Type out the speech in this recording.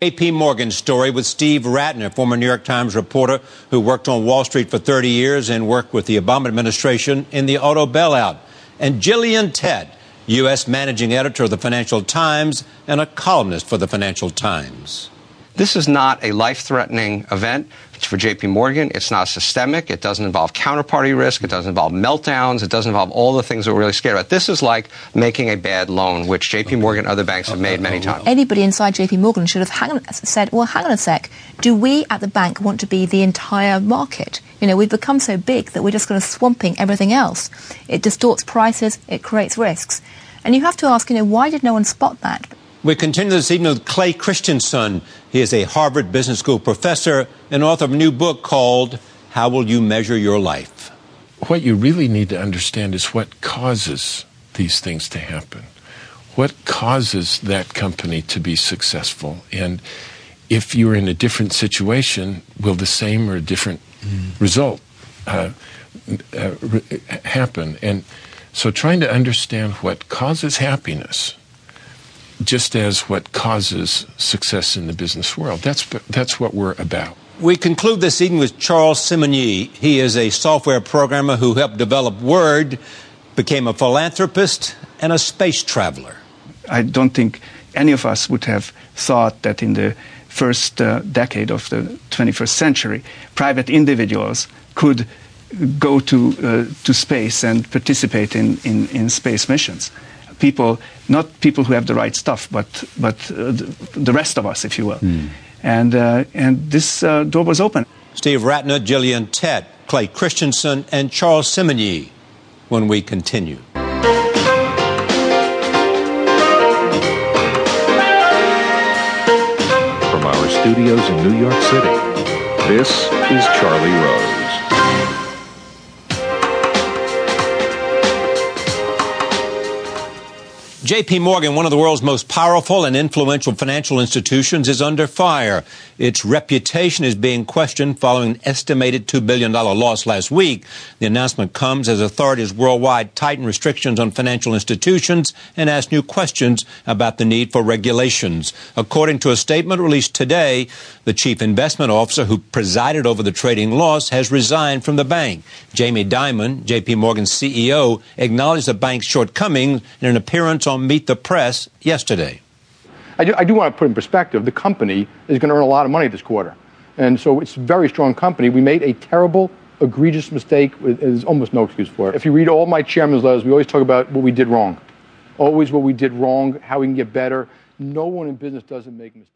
JP Morgan story with Steve Rattner, former New York Times reporter who worked on Wall Street for 30 years and worked with the Obama administration in the auto bailout. And Gillian Tett, U.S. managing editor of the Financial Times and a columnist for the Financial Times. This is not a life threatening event. It's for JP Morgan. It's not systemic. It doesn't involve counterparty risk. It doesn't involve meltdowns. It doesn't involve all the things that we're really scared about. This is like making a bad loan, which JP Morgan and other banks have made many times. Anybody inside JP Morgan should have hang on, said, well, hang on a sec. Do we at the bank want to be the entire market? You know, we've become so big that we're just kind of swamping everything else. It distorts prices. It creates risks. And you have to ask, you know, why did no one spot that? We continue this evening with Clay Christensen. He is a Harvard Business School professor and author of a new book called How Will You Measure Your Life? What you really need to understand is what causes these things to happen. What causes that company to be successful? And if you're in a different situation, will the same or a different mm. result uh, uh, happen? And so trying to understand what causes happiness just as what causes success in the business world. That's, that's what we're about. We conclude this evening with Charles Simonyi. He is a software programmer who helped develop Word, became a philanthropist, and a space traveler. I don't think any of us would have thought that in the first uh, decade of the 21st century, private individuals could go to, uh, to space and participate in, in, in space missions people, not people who have the right stuff, but, but uh, the rest of us, if you will. Mm. And, uh, and this uh, door was open. Steve Rattner, Gillian Tett, Clay Christensen, and Charles Simonyi when we continue. From our studios in New York City, this is Charlie Rose. JP Morgan, one of the world's most powerful and influential financial institutions, is under fire. Its reputation is being questioned following an estimated $2 billion loss last week. The announcement comes as authorities worldwide tighten restrictions on financial institutions and ask new questions about the need for regulations. According to a statement released today, the chief investment officer who presided over the trading loss has resigned from the bank. Jamie Dimon, JP Morgan's CEO, acknowledged the bank's shortcomings in an appearance Meet the Press yesterday. I do, I do want to put in perspective the company is going to earn a lot of money this quarter. And so it's a very strong company. We made a terrible, egregious mistake. There's almost no excuse for it. If you read all my chairman's letters, we always talk about what we did wrong. Always what we did wrong, how we can get better. No one in business doesn't make mistakes.